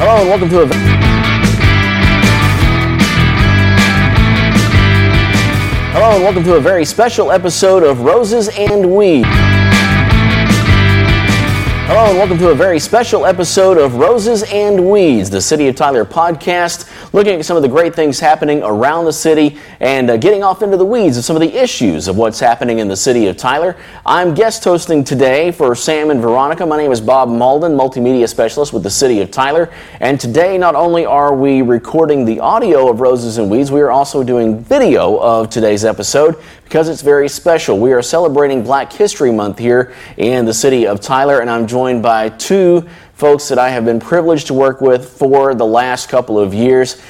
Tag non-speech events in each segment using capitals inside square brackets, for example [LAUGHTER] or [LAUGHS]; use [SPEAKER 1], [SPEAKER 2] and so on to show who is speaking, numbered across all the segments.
[SPEAKER 1] Hello and welcome to a. Hello and welcome to a very special episode of Roses and Weeds. Hello and welcome to a very special episode of Roses and Weeds, the City of Tyler podcast, looking at some of the great things happening around the city and uh, getting off into the weeds of some of the issues of what's happening in the City of Tyler. I'm guest hosting today for Sam and Veronica. My name is Bob Mauldin, multimedia specialist with the City of Tyler. And today, not only are we recording the audio of Roses and Weeds, we are also doing video of today's episode because it's very special. We are celebrating Black History Month here in the City of Tyler, and I'm joined by two folks that I have been privileged to work with for the last couple of years.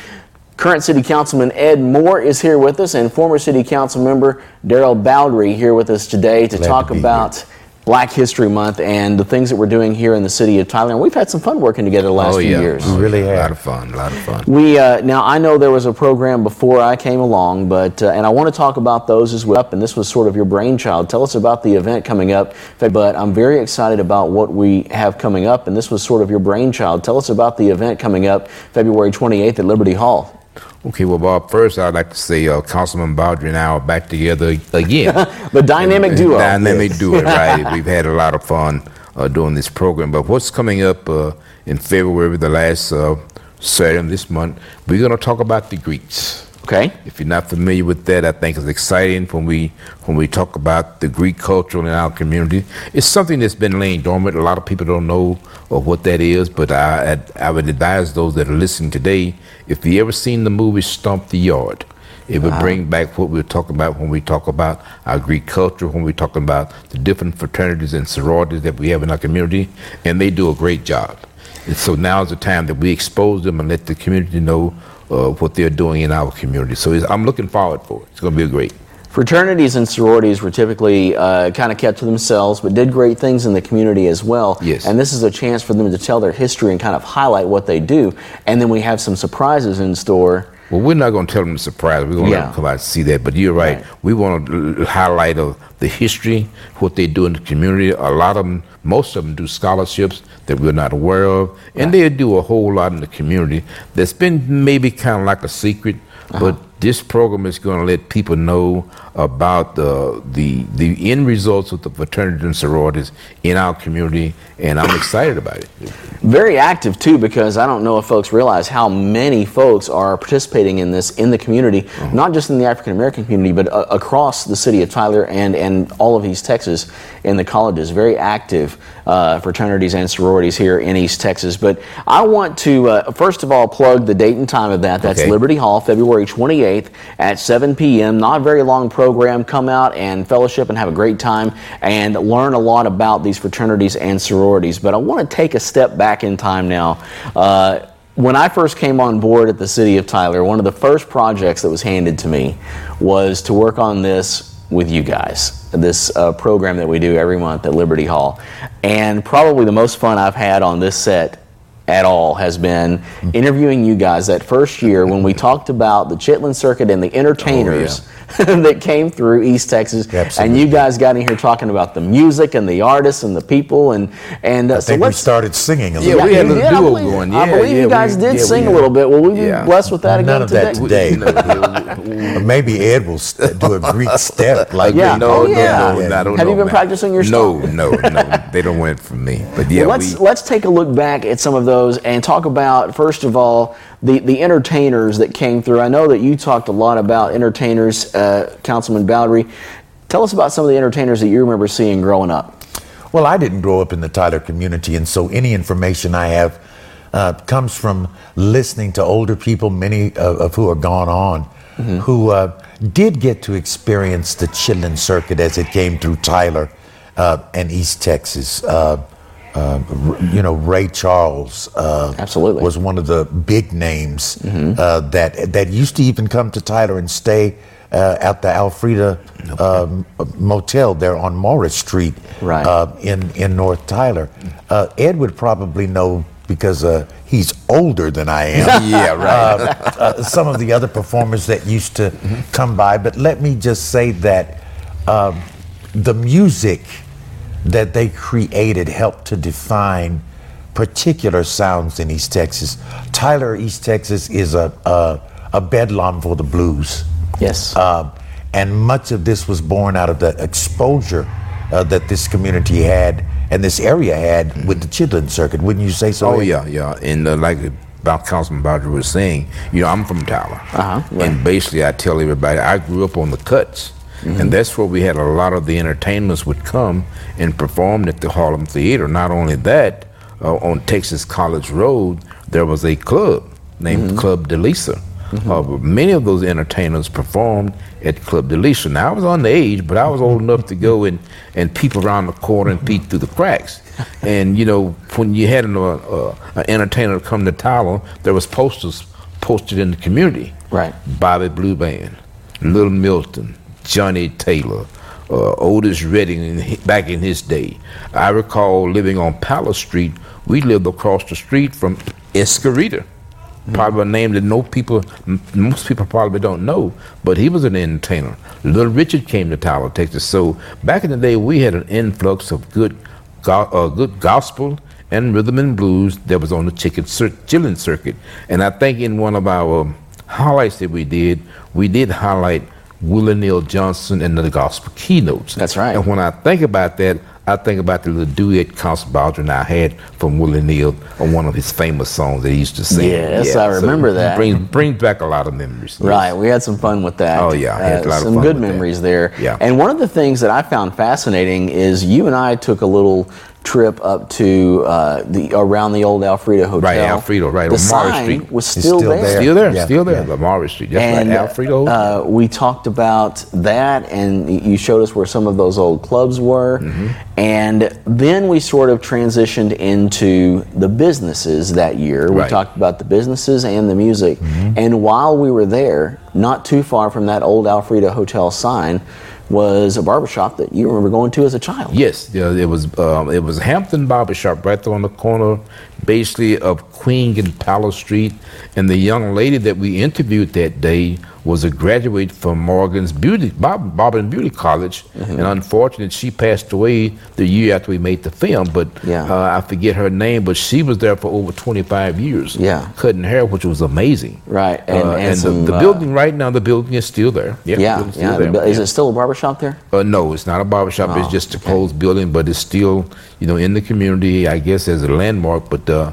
[SPEAKER 1] Current City Councilman Ed Moore is here with us, and former City Council member Daryl Bowdre here with us today to
[SPEAKER 2] Glad
[SPEAKER 1] talk
[SPEAKER 2] to
[SPEAKER 1] about
[SPEAKER 2] here.
[SPEAKER 1] Black History Month and the things that we're doing here in the City of Tyler. And we've had some fun working together the last
[SPEAKER 3] oh
[SPEAKER 1] few
[SPEAKER 3] yeah,
[SPEAKER 1] years.
[SPEAKER 2] We really
[SPEAKER 3] a lot of fun, a lot of fun.
[SPEAKER 1] We uh, now I know there was a program before I came along, but uh, and I want to talk about those as well. And this was sort of your brainchild. Tell us about the event coming up. But I'm very excited about what we have coming up, and this was sort of your brainchild. Tell us about the event coming up February 28th at Liberty Hall.
[SPEAKER 3] Okay, well, Bob, first I'd like to say uh, Councilman Bowdre and I are back together again. [LAUGHS]
[SPEAKER 1] The dynamic duo.
[SPEAKER 3] Dynamic duo, right? [LAUGHS] We've had a lot of fun uh, doing this program. But what's coming up uh, in February, the last uh, Saturday of this month, we're going to talk about the Greeks.
[SPEAKER 1] Okay.
[SPEAKER 3] If you're not familiar with that, I think it's exciting when we when we talk about the Greek culture in our community. It's something that's been laying dormant. A lot of people don't know of what that is, but I I, I would advise those that are listening today, if you ever seen the movie Stomp the Yard, it would bring back what we were talking about when we talk about our Greek culture, when we're talking about the different fraternities and sororities that we have in our community, and they do a great job. And so now is the time that we expose them and let the community know uh, what they're doing in our community. So it's, I'm looking forward for it. It's going to be great.
[SPEAKER 1] Fraternities and sororities were typically uh, kind of kept to themselves, but did great things in the community as well.
[SPEAKER 3] Yes.
[SPEAKER 1] And this is a chance for them to tell their history and kind of highlight what they do. And then we have some surprises in store.
[SPEAKER 3] Well, we're not going to tell them the surprise. We're going to let them come out and see that. But you're right.
[SPEAKER 1] Right.
[SPEAKER 3] We want to highlight of the history, what they do in the community. A lot of them, most of them, do scholarships that we're not aware of, and they do a whole lot in the community that's been maybe kind of like a secret.
[SPEAKER 1] Uh-huh.
[SPEAKER 3] But this program is going to let people know about the the the end results of the fraternities and sororities in our community, and I'm excited about it.
[SPEAKER 1] Very active too, because I don't know if folks realize how many folks are participating in this in the community, not just in the African American community, but uh, across the city of Tyler and, and all of East Texas in the colleges. Very active uh, fraternities and sororities here in East Texas. But I want to, uh, first of all, plug the date and time of that. That's
[SPEAKER 3] Okay.
[SPEAKER 1] Liberty Hall, February 28th at 7 p.m. Not very long program. Come out and fellowship and have a great time and learn a lot about these fraternities and sororities. But I want to take a step back in time now. Uh, when I first came on board at the City of Tyler, one of the first projects that was handed to me was to work on this with you guys, this uh, program that we do every month at Liberty Hall. And probably the most fun I've had on this set at all has been interviewing you guys that first year when we talked about the Chitlin Circuit and the entertainers [LAUGHS] that came through East Texas, and you guys got in here talking about the music and the artists and the people, and and uh,
[SPEAKER 2] I
[SPEAKER 1] so
[SPEAKER 2] think we started singing a little
[SPEAKER 3] Yeah,
[SPEAKER 2] little
[SPEAKER 3] we had a little
[SPEAKER 1] did, I
[SPEAKER 3] duo
[SPEAKER 1] believe-
[SPEAKER 3] going.
[SPEAKER 1] I believe
[SPEAKER 3] yeah,
[SPEAKER 1] you guys
[SPEAKER 3] we-
[SPEAKER 1] did
[SPEAKER 3] yeah,
[SPEAKER 1] sing
[SPEAKER 3] we-
[SPEAKER 1] a little bit. Will we be
[SPEAKER 3] Yeah.
[SPEAKER 1] blessed with that
[SPEAKER 2] None
[SPEAKER 1] again
[SPEAKER 2] of that
[SPEAKER 1] today?
[SPEAKER 2] today. [LAUGHS] Maybe Ed will st- do a Greek [LAUGHS] step like
[SPEAKER 1] Yeah.
[SPEAKER 3] No,
[SPEAKER 1] Oh,
[SPEAKER 3] no,
[SPEAKER 1] yeah.
[SPEAKER 3] no, I don't
[SPEAKER 1] Have you been
[SPEAKER 3] man.
[SPEAKER 1] practicing your
[SPEAKER 3] No,
[SPEAKER 1] song?
[SPEAKER 3] no, no. They don't want it from me. But yeah,
[SPEAKER 1] Well, let's
[SPEAKER 3] we,
[SPEAKER 1] let's take a look back at some of those and talk about first of all the the entertainers that came through. I know that you talked a lot about entertainers, uh, Councilman Bowdre. Tell us about some of the entertainers that you remember seeing growing up.
[SPEAKER 2] Well, I didn't grow up in the Tyler community, and so any information I have uh, comes from listening to older people, many of, of who are gone on, who uh, did get to experience the Chitlin Circuit as it came through Tyler uh, and East Texas. Uh, you know, Ray Charles uh,
[SPEAKER 1] Absolutely.
[SPEAKER 2] was one of the big names uh, that that used to even come to Tyler and stay uh, at the Alfreda um, Motel there on Morris Street
[SPEAKER 1] Right.
[SPEAKER 2] uh, in in North Tyler. Uh, Ed would probably know because uh, he's older than I am. [LAUGHS]
[SPEAKER 3] yeah, right.
[SPEAKER 2] some of the other performers that used to come by. But let me just say that um, the music that they created helped to define particular sounds in East Texas. Tyler, East Texas, is a a, a bedlam for the blues.
[SPEAKER 1] Yes.
[SPEAKER 2] Um, and much of this was born out of the exposure uh, that this community had and this area had with the Chitlin Circuit. Wouldn't you say so?
[SPEAKER 3] Oh yeah, yeah. And uh, like about Councilman Bodger was saying, you know, I'm from Tyler,
[SPEAKER 1] Uh-huh, right.
[SPEAKER 3] and basically I tell everybody I grew up on the cuts,
[SPEAKER 1] Mm-hmm.
[SPEAKER 3] and that's where we had a lot of the entertainments would come and perform at the Harlem Theater. Not only that, uh, on Texas College Road there was a club named
[SPEAKER 1] Mm-hmm.
[SPEAKER 3] Club Delisa. Uh, many of those entertainers performed at Club Delisa. Now I was underage, but I was old enough to go and, and peep around the corner and peek through the cracks. And you know, when you had an, uh, uh, an entertainer come to Tyler, there was posters posted in the community.
[SPEAKER 1] Right.
[SPEAKER 3] Bobby Blue Bland, Little Milton, Johnny Taylor, uh, Otis Redding in, back in his day. I recall living on Palace Street. We lived across the street from Esquerita. Probably a name that no people, m- most people probably don't know, but he was an entertainer. Little Richard came to Tyler, Texas. So back in the day, we had an influx of good, go- uh, good gospel and rhythm and blues that was on the chicken cir- chilling circuit. And I think in one of our highlights that we did, we did highlight Willie Neal Johnson and the gospel keynotes.
[SPEAKER 1] That's right.
[SPEAKER 3] And when I think about that, I think about the little duet Council Baldwin and I had from Willie Neal on one of his famous songs that he used to sing.
[SPEAKER 1] Yes, I remember
[SPEAKER 3] it
[SPEAKER 1] that.
[SPEAKER 3] Brings, brings back a lot of memories.
[SPEAKER 1] Right, we had some fun with that.
[SPEAKER 3] Oh, yeah, I had a uh, lot of
[SPEAKER 1] some good
[SPEAKER 3] with that.
[SPEAKER 1] memories there.
[SPEAKER 3] Yeah.
[SPEAKER 1] and one of the things that I found fascinating is you and I took a little trip up to uh, the around the old Alfredo Hotel.
[SPEAKER 3] Right, Alfredo, right,
[SPEAKER 1] The
[SPEAKER 3] on Maury
[SPEAKER 1] sign
[SPEAKER 3] Street.
[SPEAKER 1] was
[SPEAKER 2] It's
[SPEAKER 1] still,
[SPEAKER 2] still
[SPEAKER 1] there.
[SPEAKER 2] there.
[SPEAKER 3] Still there,
[SPEAKER 2] Yeah,
[SPEAKER 3] still there,
[SPEAKER 2] yeah.
[SPEAKER 3] Lamar Street. That's
[SPEAKER 1] And
[SPEAKER 3] right, Alfredo.
[SPEAKER 1] uh, we talked about that, and you showed us where some of those old clubs were.
[SPEAKER 3] Mm-hmm.
[SPEAKER 1] And then we sort of transitioned into the businesses that year. We
[SPEAKER 3] Right.
[SPEAKER 1] talked about the businesses and the music. And while we were there, not too far from that old Alfredo Hotel sign, was a barbershop that you remember going to as a child.
[SPEAKER 3] Yes, yeah, it was um, it was Hampton Barber Shop right there on the corner, basically of Queen and Palace Street. And the young lady that we interviewed that day was a graduate from Morgan's Beauty Bob, Barber and Beauty College,
[SPEAKER 1] Mm-hmm.
[SPEAKER 3] and unfortunately she passed away the year after we made the film. But
[SPEAKER 1] Yeah.
[SPEAKER 3] uh, I forget her name, but she was there for over 25 years.
[SPEAKER 1] Yeah.
[SPEAKER 3] cutting hair, which was amazing.
[SPEAKER 1] Right, and-
[SPEAKER 3] Uh,
[SPEAKER 1] and
[SPEAKER 3] the-
[SPEAKER 1] some,
[SPEAKER 3] the,
[SPEAKER 1] uh,
[SPEAKER 3] building right now, the building is still there. Yeah,
[SPEAKER 1] Yeah, yeah.
[SPEAKER 3] still
[SPEAKER 1] the Is
[SPEAKER 3] Yeah.
[SPEAKER 1] it still a barbershop there?
[SPEAKER 3] Uh, no, it's not a barbershop.
[SPEAKER 1] Oh,
[SPEAKER 3] it's just a closed building, but it's still, you know, in the community, I guess, as a landmark, but uh,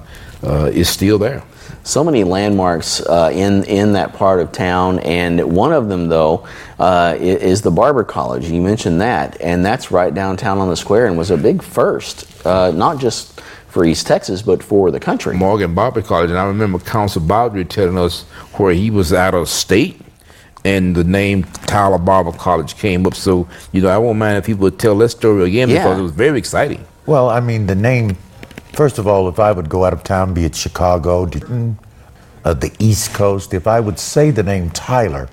[SPEAKER 3] uh, it's still there.
[SPEAKER 1] So many landmarks uh, in in that part of town, and one of them though uh, is the Barber College. You mentioned that, and that's right downtown on the square, and was a big first, uh, not just for East Texas, but for the country.
[SPEAKER 3] Morgan Barber College, and I remember Council Baldry telling us where he was out of state, and the name Tyler Barber College came up. So, you know, I won't mind if people would tell that story again
[SPEAKER 1] Yeah.
[SPEAKER 3] because it was very exciting.
[SPEAKER 2] Well, I mean, the name, first of all, if I would go out of town, be it Chicago, Dayton, uh, the East Coast, if I would say the name Tyler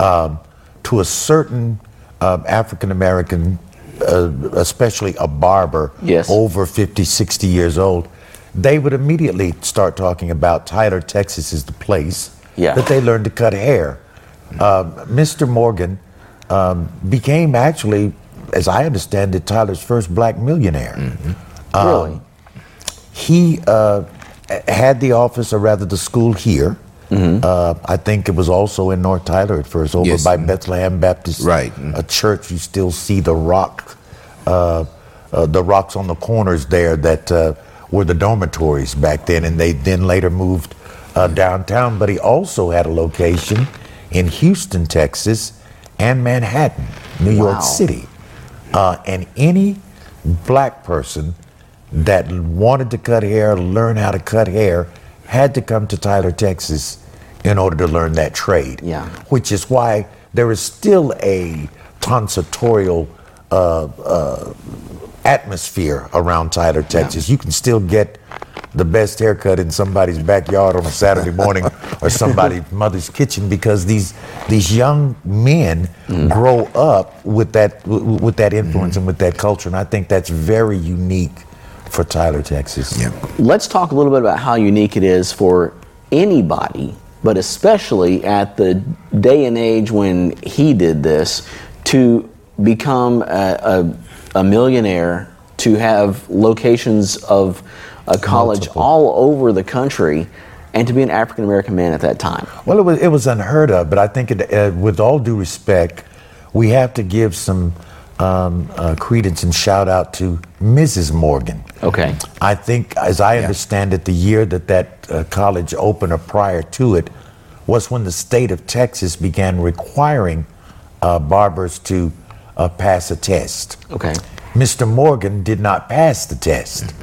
[SPEAKER 2] um, to a certain um, African American, uh, especially a barber
[SPEAKER 1] Yes.
[SPEAKER 2] over 50, 60 years old, they would immediately start talking about Tyler, Texas is the place
[SPEAKER 1] Yeah.
[SPEAKER 2] that they learned to cut hair. Um, Mr. Morgan um, became actually, as I understand it, Tyler's first black millionaire.
[SPEAKER 1] really?
[SPEAKER 2] He uh, had the office, or rather the school here. Uh, I think it was also in North Tyler at first, over
[SPEAKER 3] Yes.
[SPEAKER 2] by Bethlehem Baptist
[SPEAKER 3] Right.
[SPEAKER 2] a church. You still see the rock, uh, uh, the rocks on the corners there that uh, were the dormitories back then, and they then later moved uh, downtown. But he also had a location in Houston, Texas, and Manhattan, New
[SPEAKER 1] Wow.
[SPEAKER 2] York City. Uh, and any black person that wanted to cut hair, learn how to cut hair, had to come to Tyler, Texas in order to learn that trade.
[SPEAKER 1] Yeah.
[SPEAKER 2] Which is why there is still a tonsorial uh, uh, atmosphere around Tyler, Texas. You can still get the best haircut in somebody's backyard on a Saturday morning or somebody's [LAUGHS] mother's kitchen because these these young men grow up with that with that influence and with that culture and I think that's very unique for Tyler, Texas.
[SPEAKER 1] Let's talk a little bit about how unique it is for anybody, but especially at the day and age when he did this, to become a, a, a millionaire, to have locations of a college
[SPEAKER 2] Multiple.
[SPEAKER 1] all over the country, and to be an African American man at that time.
[SPEAKER 2] Well, it was it was unheard of, but I think, it, uh, with all due respect, we have to give some um, uh, credence and shout out to Mrs. Morgan.
[SPEAKER 1] Okay.
[SPEAKER 2] I think, as I understand it, the year that that uh, college opened or prior to it was when the state of Texas began requiring uh, barbers to uh, pass a test.
[SPEAKER 1] Okay.
[SPEAKER 2] Mr. Morgan did not pass the test.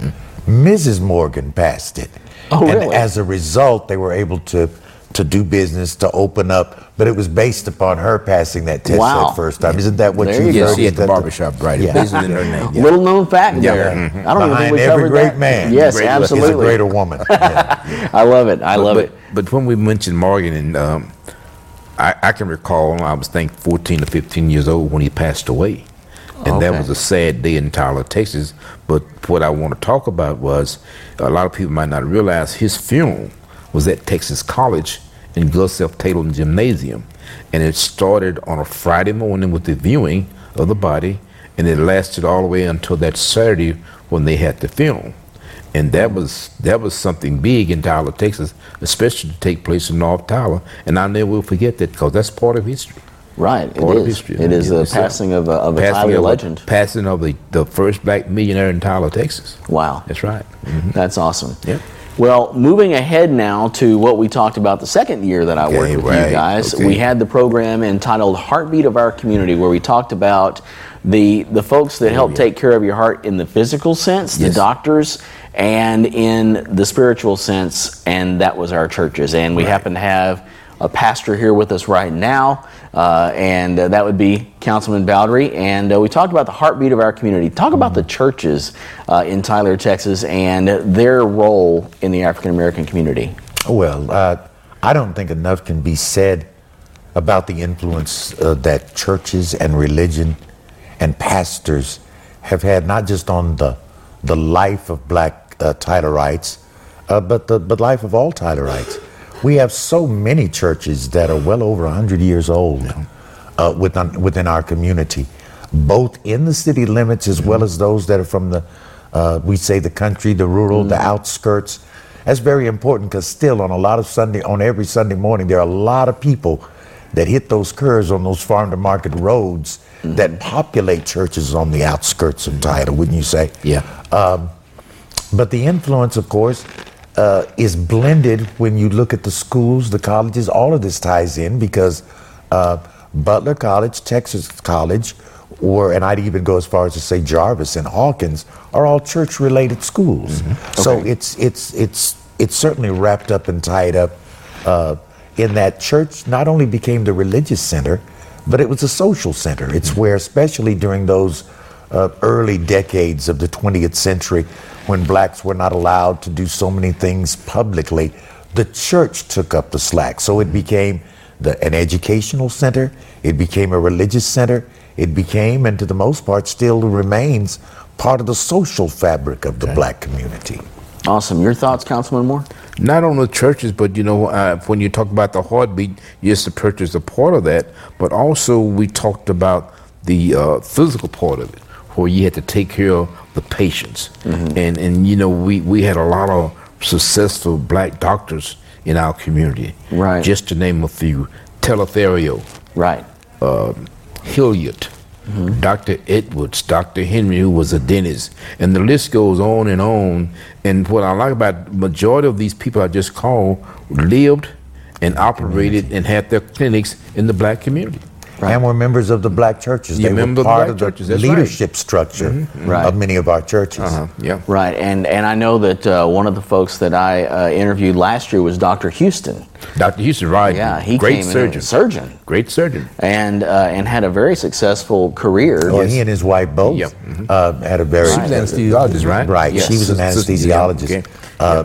[SPEAKER 2] Mrs. Morgan passed it.
[SPEAKER 1] Oh,
[SPEAKER 2] and
[SPEAKER 1] really?
[SPEAKER 2] as a result, they were able to to do business, to open up, but it was based upon her passing that test
[SPEAKER 1] Wow.
[SPEAKER 2] that first time. Isn't that what
[SPEAKER 1] There
[SPEAKER 2] you
[SPEAKER 1] you
[SPEAKER 2] heard?
[SPEAKER 3] Yes, at the barbershop, right?
[SPEAKER 2] Yeah.
[SPEAKER 3] Basically in her [LAUGHS] name. yeah.
[SPEAKER 1] Little known fact
[SPEAKER 3] Yeah.
[SPEAKER 1] there.
[SPEAKER 3] Mhm.
[SPEAKER 1] I don't
[SPEAKER 2] Behind
[SPEAKER 1] think we
[SPEAKER 2] every great
[SPEAKER 1] that.
[SPEAKER 2] man,
[SPEAKER 1] Yes,
[SPEAKER 3] Great- is a
[SPEAKER 2] is a greater woman. [LAUGHS] Yeah.
[SPEAKER 1] I love it. I
[SPEAKER 3] But-
[SPEAKER 1] love
[SPEAKER 3] but,
[SPEAKER 1] it.
[SPEAKER 3] But when we mentioned Morgan, and um, I, I can recall, I was think 14 or 15 years old when he passed away, and that was a sad day in Tyler, Texas. But what I want to talk about was a lot of people might not realize his funeral was at Texas College in Gus F. Taylor Gymnasium, and it started on a Friday morning with the viewing of the body, and it lasted all the way until that Saturday when they had the film. and that was that was something big in Tyler, Texas, especially to take place in North Tyler. And I never will forget that because that's part of history.
[SPEAKER 1] Right.
[SPEAKER 3] Part
[SPEAKER 1] It
[SPEAKER 3] of
[SPEAKER 1] is.
[SPEAKER 3] history.
[SPEAKER 1] It is the
[SPEAKER 3] a-
[SPEAKER 1] passing of a, of a
[SPEAKER 3] Passing
[SPEAKER 1] Tyler
[SPEAKER 3] of a-
[SPEAKER 1] legend.
[SPEAKER 3] passing of the, the first black millionaire in Tyler, Texas.
[SPEAKER 1] Wow.
[SPEAKER 3] That's right.
[SPEAKER 1] That's awesome.
[SPEAKER 3] Yep.
[SPEAKER 1] Well, moving ahead now to what we talked about the second year that I
[SPEAKER 3] Okay,
[SPEAKER 1] worked with
[SPEAKER 3] right.
[SPEAKER 1] you guys.
[SPEAKER 3] Okay.
[SPEAKER 1] We had the program entitled Heartbeat of Our Community where we talked about the the folks that help take care of your heart in the physical sense, the doctors, and in the spiritual sense, and that was our churches. And we happen to have a pastor here with us right now, uh, and uh, that would be Councilman Bowdre. And uh, we talked about the heartbeat of our community. Talk about the churches uh, in Tyler, Texas, and their role in the African American community.
[SPEAKER 2] Well, uh, I don't think enough can be said about the influence uh, that churches and religion and pastors have had, not just on the the life of black Tylerites, but the but life of all Tylerites. We have so many churches that are well over 100 years old uh, within, within our community, both in the city limits as well as those that are from the, uh, we say the country, the rural, the outskirts. That's very important because still on a lot of Sunday, on every Sunday morning, there are a lot of people that hit those curves on those farm to market roads that populate churches on the outskirts of Tyler, wouldn't you say?
[SPEAKER 3] Yeah.
[SPEAKER 2] But the influence, of course, uh, is blended when you look at the schools, the colleges. All of this ties in because uh, Butler College, Texas College, or and I'd even go as far as to say Jarvis and Hawkins are all church-related schools. So
[SPEAKER 1] Okay.
[SPEAKER 2] it's it's it's it's certainly wrapped up and tied up uh, in that church. Not only became the religious center, but it was a social center. It's where, especially during those uh, early decades of the 20th century, when blacks were not allowed to do so many things publicly, the church took up the slack. So it became the, an educational center, it became a religious center, it became, and to the most part, still remains part of the social fabric of the black community.
[SPEAKER 1] Awesome. Your thoughts, Councilman Moore?
[SPEAKER 3] Not on the churches, but you know, uh, when you talk about the heartbeat, yes, the church is a part of that, but also we talked about the uh, physical part of it, where you had to take care of the patients, mm-hmm. and and you know, we we had a lot of successful black doctors in our community,
[SPEAKER 1] Right.
[SPEAKER 3] Just to name a few: Teletherio,
[SPEAKER 1] Right.
[SPEAKER 3] Um, Hilliard, mm-hmm. Dr. Edwards, Dr. Henry, who was a dentist, and the list goes on and on. And what I like about majority of these people I just called lived and operated and had their clinics in the black community.
[SPEAKER 1] Right.
[SPEAKER 2] And were members of the black churches.
[SPEAKER 3] Yeah,
[SPEAKER 2] they were part
[SPEAKER 3] black
[SPEAKER 2] of the
[SPEAKER 3] churches, that's right.
[SPEAKER 2] leadership structure
[SPEAKER 1] Right.
[SPEAKER 2] of many of our churches.
[SPEAKER 3] Uh-huh. Yeah.
[SPEAKER 1] Right, and and I know that uh, one of the folks that I uh, interviewed last year was Dr. Houston.
[SPEAKER 3] Dr. Houston, right?
[SPEAKER 1] Yeah, he
[SPEAKER 3] great
[SPEAKER 1] came in
[SPEAKER 3] surgeon.
[SPEAKER 1] as surgeon
[SPEAKER 3] Great surgeon.
[SPEAKER 1] and uh, and had a very successful career.
[SPEAKER 2] Well, he and his wife both
[SPEAKER 3] Yep.
[SPEAKER 2] uh, had a very
[SPEAKER 3] She was anesthesiologist, right?
[SPEAKER 2] Right,
[SPEAKER 3] Yes.
[SPEAKER 2] she was an
[SPEAKER 3] Sis- sis-
[SPEAKER 2] anesthesiologist.
[SPEAKER 3] yeah, okay.
[SPEAKER 2] Uh,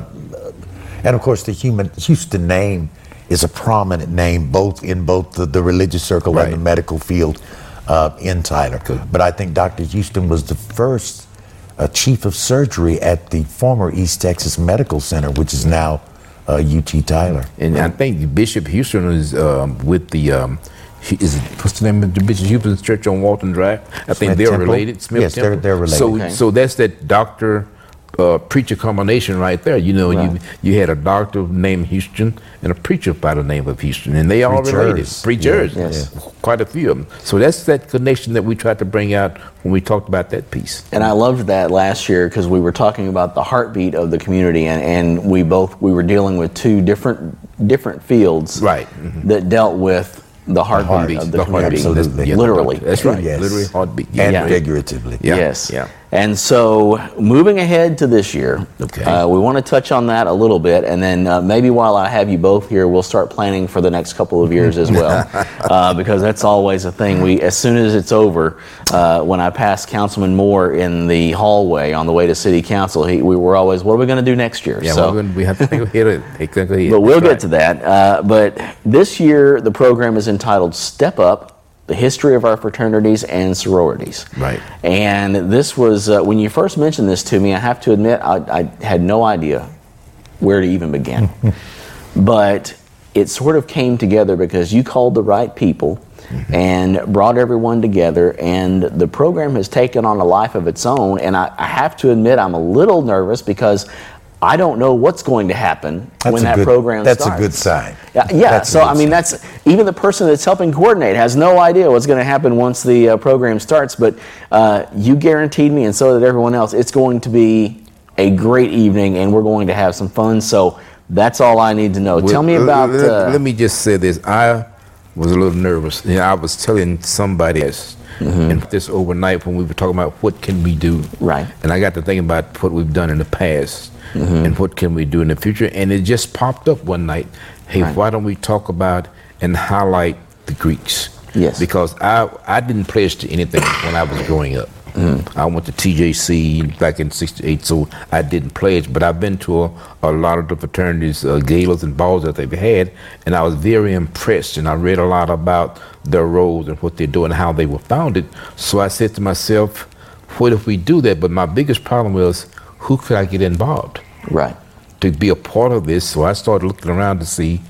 [SPEAKER 2] and of course, the human Houston name is a prominent name both in both the, the religious circle and the medical field uh, in Tyler. But I think Dr. Houston was the first uh, chief of surgery at the former East Texas Medical Center, which is now uh, UT Tyler.
[SPEAKER 3] And I think Bishop Houston is um, with the. Um, he- is it, what's the name of the Bishop Houston church on Walton Drive? I think they're
[SPEAKER 2] Temple?
[SPEAKER 3] related. Smith
[SPEAKER 2] Yes, they're- they're related.
[SPEAKER 3] So,
[SPEAKER 1] Okay.
[SPEAKER 3] so that's that Doctor uh, preacher combination right there. You know, you you had a doctor named Houston and a preacher by the name of Houston, and they all related.
[SPEAKER 2] Preachers.
[SPEAKER 1] Yeah. Yes.
[SPEAKER 3] quite a few of them. So that's that connection that we tried to bring out when we talked about that piece.
[SPEAKER 1] And I loved that last year because we were talking about the heartbeat of the community, and, and we both we were dealing with two different different fields,
[SPEAKER 3] Right. Mhm.
[SPEAKER 1] that dealt with the heartbeat
[SPEAKER 2] heartbeat,
[SPEAKER 1] of the,
[SPEAKER 3] the
[SPEAKER 1] community.
[SPEAKER 2] Absolutely.
[SPEAKER 3] Yeah,
[SPEAKER 1] literally.
[SPEAKER 3] That's right.
[SPEAKER 2] Yes.
[SPEAKER 3] Literally heartbeat.
[SPEAKER 2] and
[SPEAKER 1] Yeah.
[SPEAKER 2] figuratively.
[SPEAKER 3] Yeah.
[SPEAKER 1] Yes.
[SPEAKER 3] Yeah.
[SPEAKER 1] And so, moving ahead to this year,
[SPEAKER 3] Okay.
[SPEAKER 1] uh, we want to touch on that a little bit, and then uh, maybe while I have you both here, we'll start planning for the next couple of years as well, [LAUGHS] uh, because that's always a thing. We, as soon as it's over, uh, when I passed Councilman Moore in the hallway on the way to City Council, he, we were always, "What are we going to do next year?"
[SPEAKER 3] Yeah,
[SPEAKER 1] so,
[SPEAKER 3] well, we have to think. Think ahead.
[SPEAKER 1] but we'll get to that. Uh, but this year, the program is entitled Step Up The History of Our Fraternities and Sororities.
[SPEAKER 3] Right.
[SPEAKER 1] And this was, uh, when you first mentioned this to me, I have to admit, I, I had no idea where to even begin. [LAUGHS] but it sort of came together because you called the right people. And brought everyone together, and the program has taken on a life of its own. And I, I have to admit, I'm a little nervous because I don't know what's going to happen
[SPEAKER 2] That's
[SPEAKER 1] when that
[SPEAKER 2] good-
[SPEAKER 1] program
[SPEAKER 2] that's a good sign.
[SPEAKER 1] Yeah, yeah. So I mean,
[SPEAKER 2] sign.
[SPEAKER 1] that's even the person that's helping coordinate has no idea what's going to happen once the uh, program starts. But uh, you guaranteed me, and so did everyone else, it's going to be a great evening, and we're going to have some fun. So that's all I need to know.
[SPEAKER 3] Well,
[SPEAKER 1] Tell me
[SPEAKER 3] uh,
[SPEAKER 1] about.
[SPEAKER 3] Let,
[SPEAKER 1] Uh,
[SPEAKER 3] let me just say this. I was a little nervous. You know, I was telling somebody else, and this overnight when we were talking about what can we do.
[SPEAKER 1] Mm-hmm. Right.
[SPEAKER 3] And I got to thinking about what we've done in the past
[SPEAKER 1] Mm-hmm.
[SPEAKER 3] and what can we do in the future. And it just popped up one night. Hey,
[SPEAKER 1] Right.
[SPEAKER 3] why don't we talk about and highlight the Greeks?
[SPEAKER 1] Yes.
[SPEAKER 3] Because I I didn't pledge to anything when I was growing up.
[SPEAKER 1] Mm-hmm.
[SPEAKER 3] I went to TJC back in '68, so I didn't pledge. But I've been to a, a lot of the fraternities, uh, galas and balls that they've had, and I was very impressed. And I read a lot about their roles and what they do and how they were founded. So I said to myself, "What if we do that?" But my biggest problem was, who could I get involved?
[SPEAKER 1] right.
[SPEAKER 3] to be a part of this. So I started looking around to see,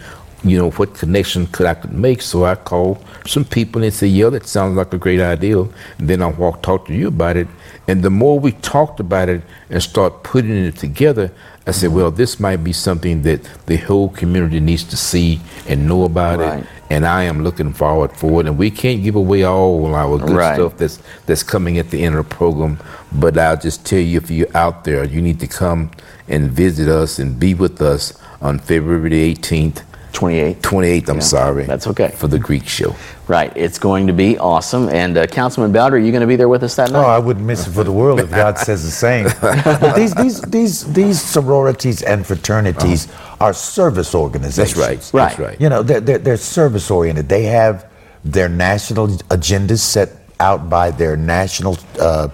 [SPEAKER 3] you know, what connection could I could make. So I called some people and said, "Yeah, that sounds like a great idea." And then I walked talk to you about it. And the more we talked about it and start putting it together, I said, mm-hmm. "Well, this might be something that the whole community needs to see and know about
[SPEAKER 1] Right.
[SPEAKER 3] it." And I am looking forward for it. And we can't give away all our good
[SPEAKER 1] Right.
[SPEAKER 3] stuff that's that's coming at the end of the program. But I'll just tell you, if you're out there, you need to come and visit us and be with us on February the 18th,
[SPEAKER 1] 28.
[SPEAKER 3] 28th. I'm
[SPEAKER 1] Yeah,
[SPEAKER 3] sorry.
[SPEAKER 1] that's okay.
[SPEAKER 3] For the Greek show.
[SPEAKER 1] Right. It's going to be awesome. And uh, Councilman Bowdre, are you going to be there with us that night? Oh.
[SPEAKER 2] I wouldn't miss it for the world if God says the same. [LAUGHS] But these, these, these, these sororities and fraternities are service organizations.
[SPEAKER 3] Uh-huh. That's right.
[SPEAKER 1] Right.
[SPEAKER 3] That's right.
[SPEAKER 2] You know, they're, they're, they're service oriented. They have their national agendas set out by their national uh,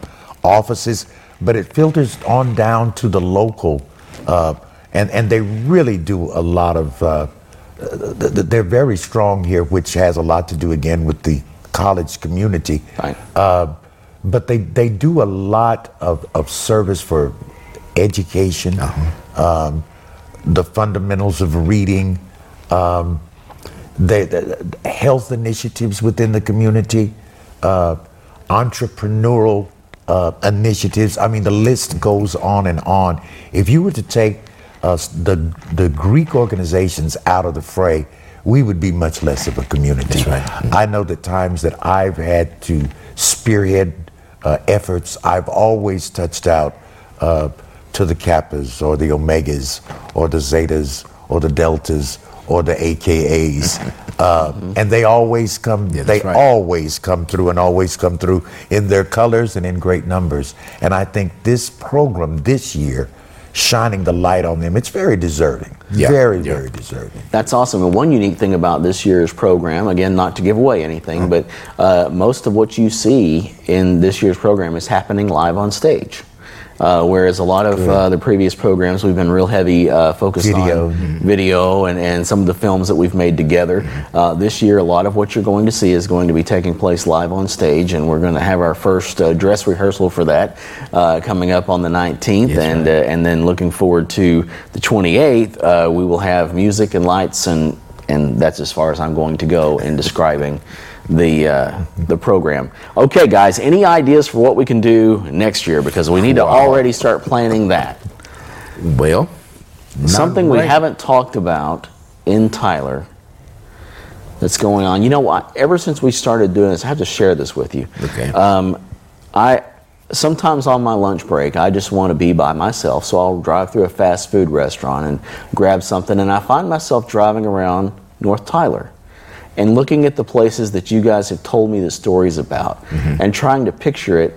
[SPEAKER 2] offices, but it filters on down to the local. Uh, and, and they really do a lot of, uh, th- th- they're very strong here, which has a lot to do again with the college community.
[SPEAKER 1] Right.
[SPEAKER 2] Uh, but they, they do a lot of, of service for education, um, the fundamentals of reading, um, the, the health initiatives within the community, uh, entrepreneurial uh, initiatives. I mean, the list goes on and on. If you were to take uh, the the Greek organizations out of the fray, we would be much less of a community.
[SPEAKER 3] Right.
[SPEAKER 2] I know the times that I've had to spearhead uh, efforts, I've always touched out uh, to the Kappas or the Omegas or the Zetas or the Deltas or the AKAs. [LAUGHS] Uh, And they always come,
[SPEAKER 3] Yeah,
[SPEAKER 2] they
[SPEAKER 3] right.
[SPEAKER 2] always come through and always come through in their colors and in great numbers. And I think this program this year, shining the light on them, it's very deserving.
[SPEAKER 3] Yeah,
[SPEAKER 2] Very,
[SPEAKER 3] yeah.
[SPEAKER 2] very deserving.
[SPEAKER 1] That's awesome. And one unique thing about this year's program, again, not to give away anything, but uh, most of what you see in this year's program is happening live on stage. Uh, whereas a lot of uh, the previous programs, we've been real heavy uh, focused
[SPEAKER 2] Video.
[SPEAKER 1] on video and, and some of the films that we've made together. Uh, this year, a lot of what you're going to see is going to be taking place live on stage, and we're going to have our first uh, dress rehearsal for that uh, coming up on the 19th,
[SPEAKER 3] Yes,
[SPEAKER 1] and uh, and then looking forward to the 28th. Uh, we will have music and lights, and and that's as far as I'm going to go in describing the uh, the program. Okay, guys, any ideas for what we can do next year? Because we need to already start planning that.
[SPEAKER 3] Well,
[SPEAKER 1] Something we haven't talked about in Tyler that's going on. You know what? Ever since we started doing this, I have to share this with you.
[SPEAKER 3] Okay.
[SPEAKER 1] Um, I sometimes on my lunch break, I just want to be by myself, so I'll drive through a fast food restaurant and grab something, and I find myself driving around North Tyler and looking at the places that you guys have told me the stories about,
[SPEAKER 3] Mm-hmm.
[SPEAKER 1] and trying to picture it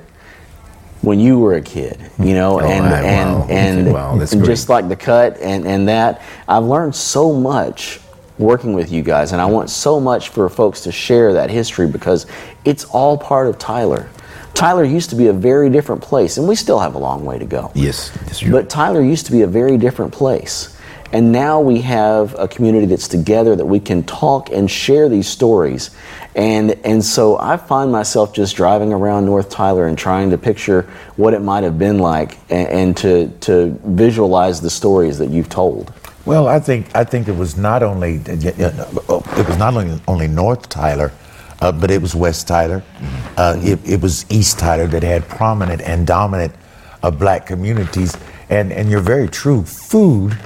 [SPEAKER 1] when you were a kid, you know,
[SPEAKER 3] Oh,
[SPEAKER 1] and and
[SPEAKER 3] wow.
[SPEAKER 1] and,
[SPEAKER 3] Wow,
[SPEAKER 1] and just like the cut and and that I've learned so much working with you guys, and I want so much for folks to share that history because it's all part of Tyler. Tyler used to be a very different place, and we still have a long way to go.
[SPEAKER 3] Yes, that's.
[SPEAKER 1] But Tyler used to be a very different place. And now we have a community that's together that we can talk and share these stories. And, and so I find myself just driving around North Tyler and trying to picture what it might have been like and, and to, to visualize the stories that you've told.
[SPEAKER 2] Well, I think I think it was not only it was not only only North Tyler, uh, but it was West Tyler. Uh, it, it was East Tyler that had prominent and dominant uh, black communities. And and you're very true. Food,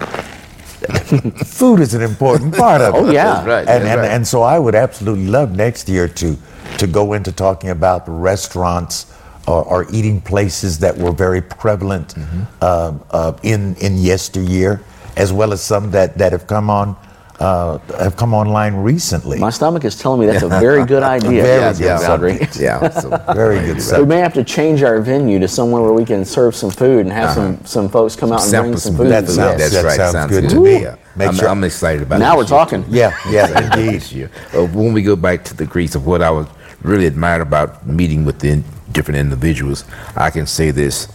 [SPEAKER 2] [LAUGHS] food is an important part of it.
[SPEAKER 1] Oh, yeah.
[SPEAKER 3] Right,
[SPEAKER 2] And and,
[SPEAKER 3] right.
[SPEAKER 2] and so I would absolutely love next year to to go into talking about restaurants or, or eating places that were very prevalent
[SPEAKER 3] Mm-hmm.
[SPEAKER 2] uh, uh, in in yesteryear, as well as some that, that have come on uh, have come online recently.
[SPEAKER 1] My stomach is telling me that's a very good [LAUGHS] idea,
[SPEAKER 2] Very [LAUGHS]
[SPEAKER 1] yeah,
[SPEAKER 2] good
[SPEAKER 1] yeah, Audrey.
[SPEAKER 3] yeah, so,
[SPEAKER 2] Very good
[SPEAKER 1] We may have to change our venue to somewhere where we can serve some food and have some, some folks come out and bring
[SPEAKER 3] sample
[SPEAKER 1] some
[SPEAKER 3] some
[SPEAKER 1] food.
[SPEAKER 2] That
[SPEAKER 1] for
[SPEAKER 2] sounds-
[SPEAKER 3] That's
[SPEAKER 2] that
[SPEAKER 3] right.
[SPEAKER 2] sounds good to me. Make
[SPEAKER 3] I'm,
[SPEAKER 2] sure-
[SPEAKER 3] I'm excited about
[SPEAKER 1] that.
[SPEAKER 3] Now
[SPEAKER 1] we're
[SPEAKER 3] year,
[SPEAKER 1] talking.
[SPEAKER 3] too.
[SPEAKER 2] Yeah, yeah, [LAUGHS] indeed.
[SPEAKER 3] this. Uh, when we go back to the Greeks of what I was really admired about meeting with the in- different individuals, I can say this: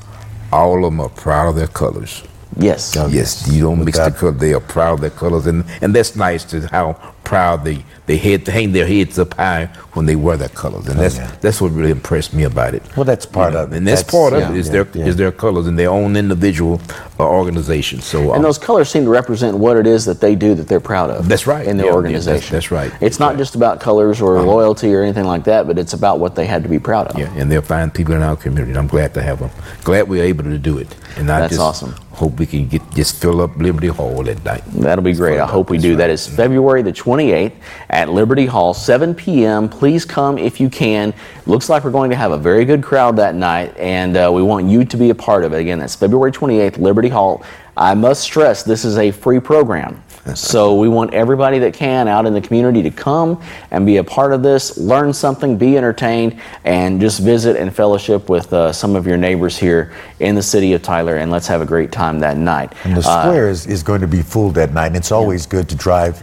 [SPEAKER 3] all of them are proud of their colors.
[SPEAKER 1] Yes.
[SPEAKER 3] Yes, you don't mix the color. They are proud of their colors, and and that's nice to how proud they they head hang their heads up high when they wear their colors, and that's
[SPEAKER 2] yeah.
[SPEAKER 3] that's what really impressed me about it.
[SPEAKER 2] Well, that's part of it.
[SPEAKER 3] and that's,
[SPEAKER 2] That's-
[SPEAKER 3] part of
[SPEAKER 2] yeah,
[SPEAKER 3] it is
[SPEAKER 2] yeah,
[SPEAKER 3] their
[SPEAKER 2] yeah.
[SPEAKER 3] is their colors and their own individual uh, organization. So
[SPEAKER 1] And
[SPEAKER 3] um,
[SPEAKER 1] those colors seem to represent what it is that they do that they're proud of.
[SPEAKER 3] That's right.
[SPEAKER 1] In their
[SPEAKER 3] Yeah, yeah,
[SPEAKER 1] organization.
[SPEAKER 3] that's- that's right.
[SPEAKER 1] It's not just about colors or
[SPEAKER 3] Uh-huh.
[SPEAKER 1] loyalty or anything like that, but it's about what they had to be proud of.
[SPEAKER 3] Yeah, and they're fine people in our community. and I'm glad to have them. Glad we're able to do it. And I
[SPEAKER 1] That's
[SPEAKER 3] just
[SPEAKER 1] awesome.
[SPEAKER 3] hope we can get just fill up Liberty Hall at night.
[SPEAKER 1] That'll be great. I hope we do. That is February the 28th at Liberty Hall, 7 p.m. Please come if you can. Looks like we're going to have a very good crowd that night, and uh, we want you to be a part of it. Again, that's February 28th, Liberty Hall. I must stress this is a free program. [LAUGHS] So we want everybody that can out in the community to come and be a part of this, learn something, be entertained, and just visit and fellowship with uh, some of your neighbors here in the city of Tyler. And let's have a great time that night.
[SPEAKER 2] And the
[SPEAKER 1] Uh,
[SPEAKER 2] square is, is going to be full that night. And it's always good to drive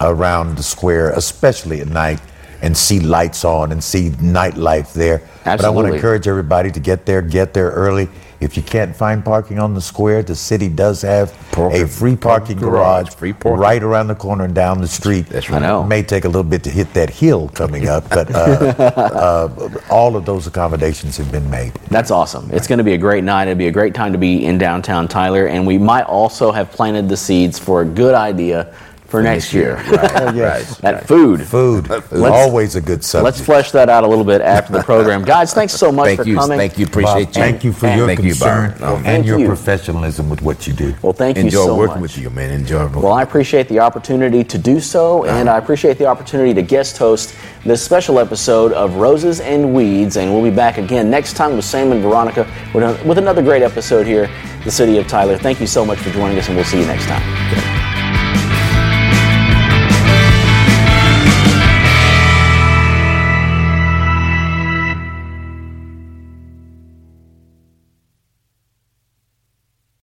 [SPEAKER 2] around the square, especially at night, and see lights on and see nightlife there. Absolutely. But I want to encourage everybody to get there, get there early. If you can't find parking on the square, the city does have
[SPEAKER 3] Parking-
[SPEAKER 2] a free parking
[SPEAKER 3] parking garage, free parking.
[SPEAKER 2] right around the corner and down the street.
[SPEAKER 3] That's
[SPEAKER 1] right. I know.
[SPEAKER 2] It may take a little bit to hit that hill coming up, but uh, [LAUGHS] uh, all of those accommodations have been made.
[SPEAKER 1] That's awesome. It's going to be a great night. It'll be a great time to be in downtown Tyler, and we might also have planted the seeds for a good idea for next year.
[SPEAKER 3] Right, [LAUGHS] oh,
[SPEAKER 2] yes.
[SPEAKER 3] right,
[SPEAKER 1] That
[SPEAKER 3] right.
[SPEAKER 1] food.
[SPEAKER 2] Food,
[SPEAKER 1] Let's-
[SPEAKER 2] always a good subject.
[SPEAKER 1] Let's flesh that out a little bit after the program. Guys, thanks so much
[SPEAKER 3] Thank
[SPEAKER 1] for
[SPEAKER 3] you.
[SPEAKER 1] coming.
[SPEAKER 3] Thank you.
[SPEAKER 2] Bob,
[SPEAKER 3] Appreciate you.
[SPEAKER 2] thank you for
[SPEAKER 1] And-
[SPEAKER 2] your
[SPEAKER 3] Thank you,
[SPEAKER 2] concern
[SPEAKER 3] Bob. Oh,
[SPEAKER 2] and your
[SPEAKER 1] you.
[SPEAKER 2] professionalism with what you do.
[SPEAKER 1] Well, thank you so much.
[SPEAKER 3] Enjoy
[SPEAKER 1] so
[SPEAKER 3] working
[SPEAKER 1] much.
[SPEAKER 3] with you, man. Enjoy.
[SPEAKER 1] Well, I appreciate the opportunity to do so, uh-huh. and I appreciate the opportunity to guest host this special episode of Roses and Weeds. And we'll be back again next time with Sam and Veronica with with another great episode here, the city of Tyler. Thank you so much for joining us, and we'll see you next time.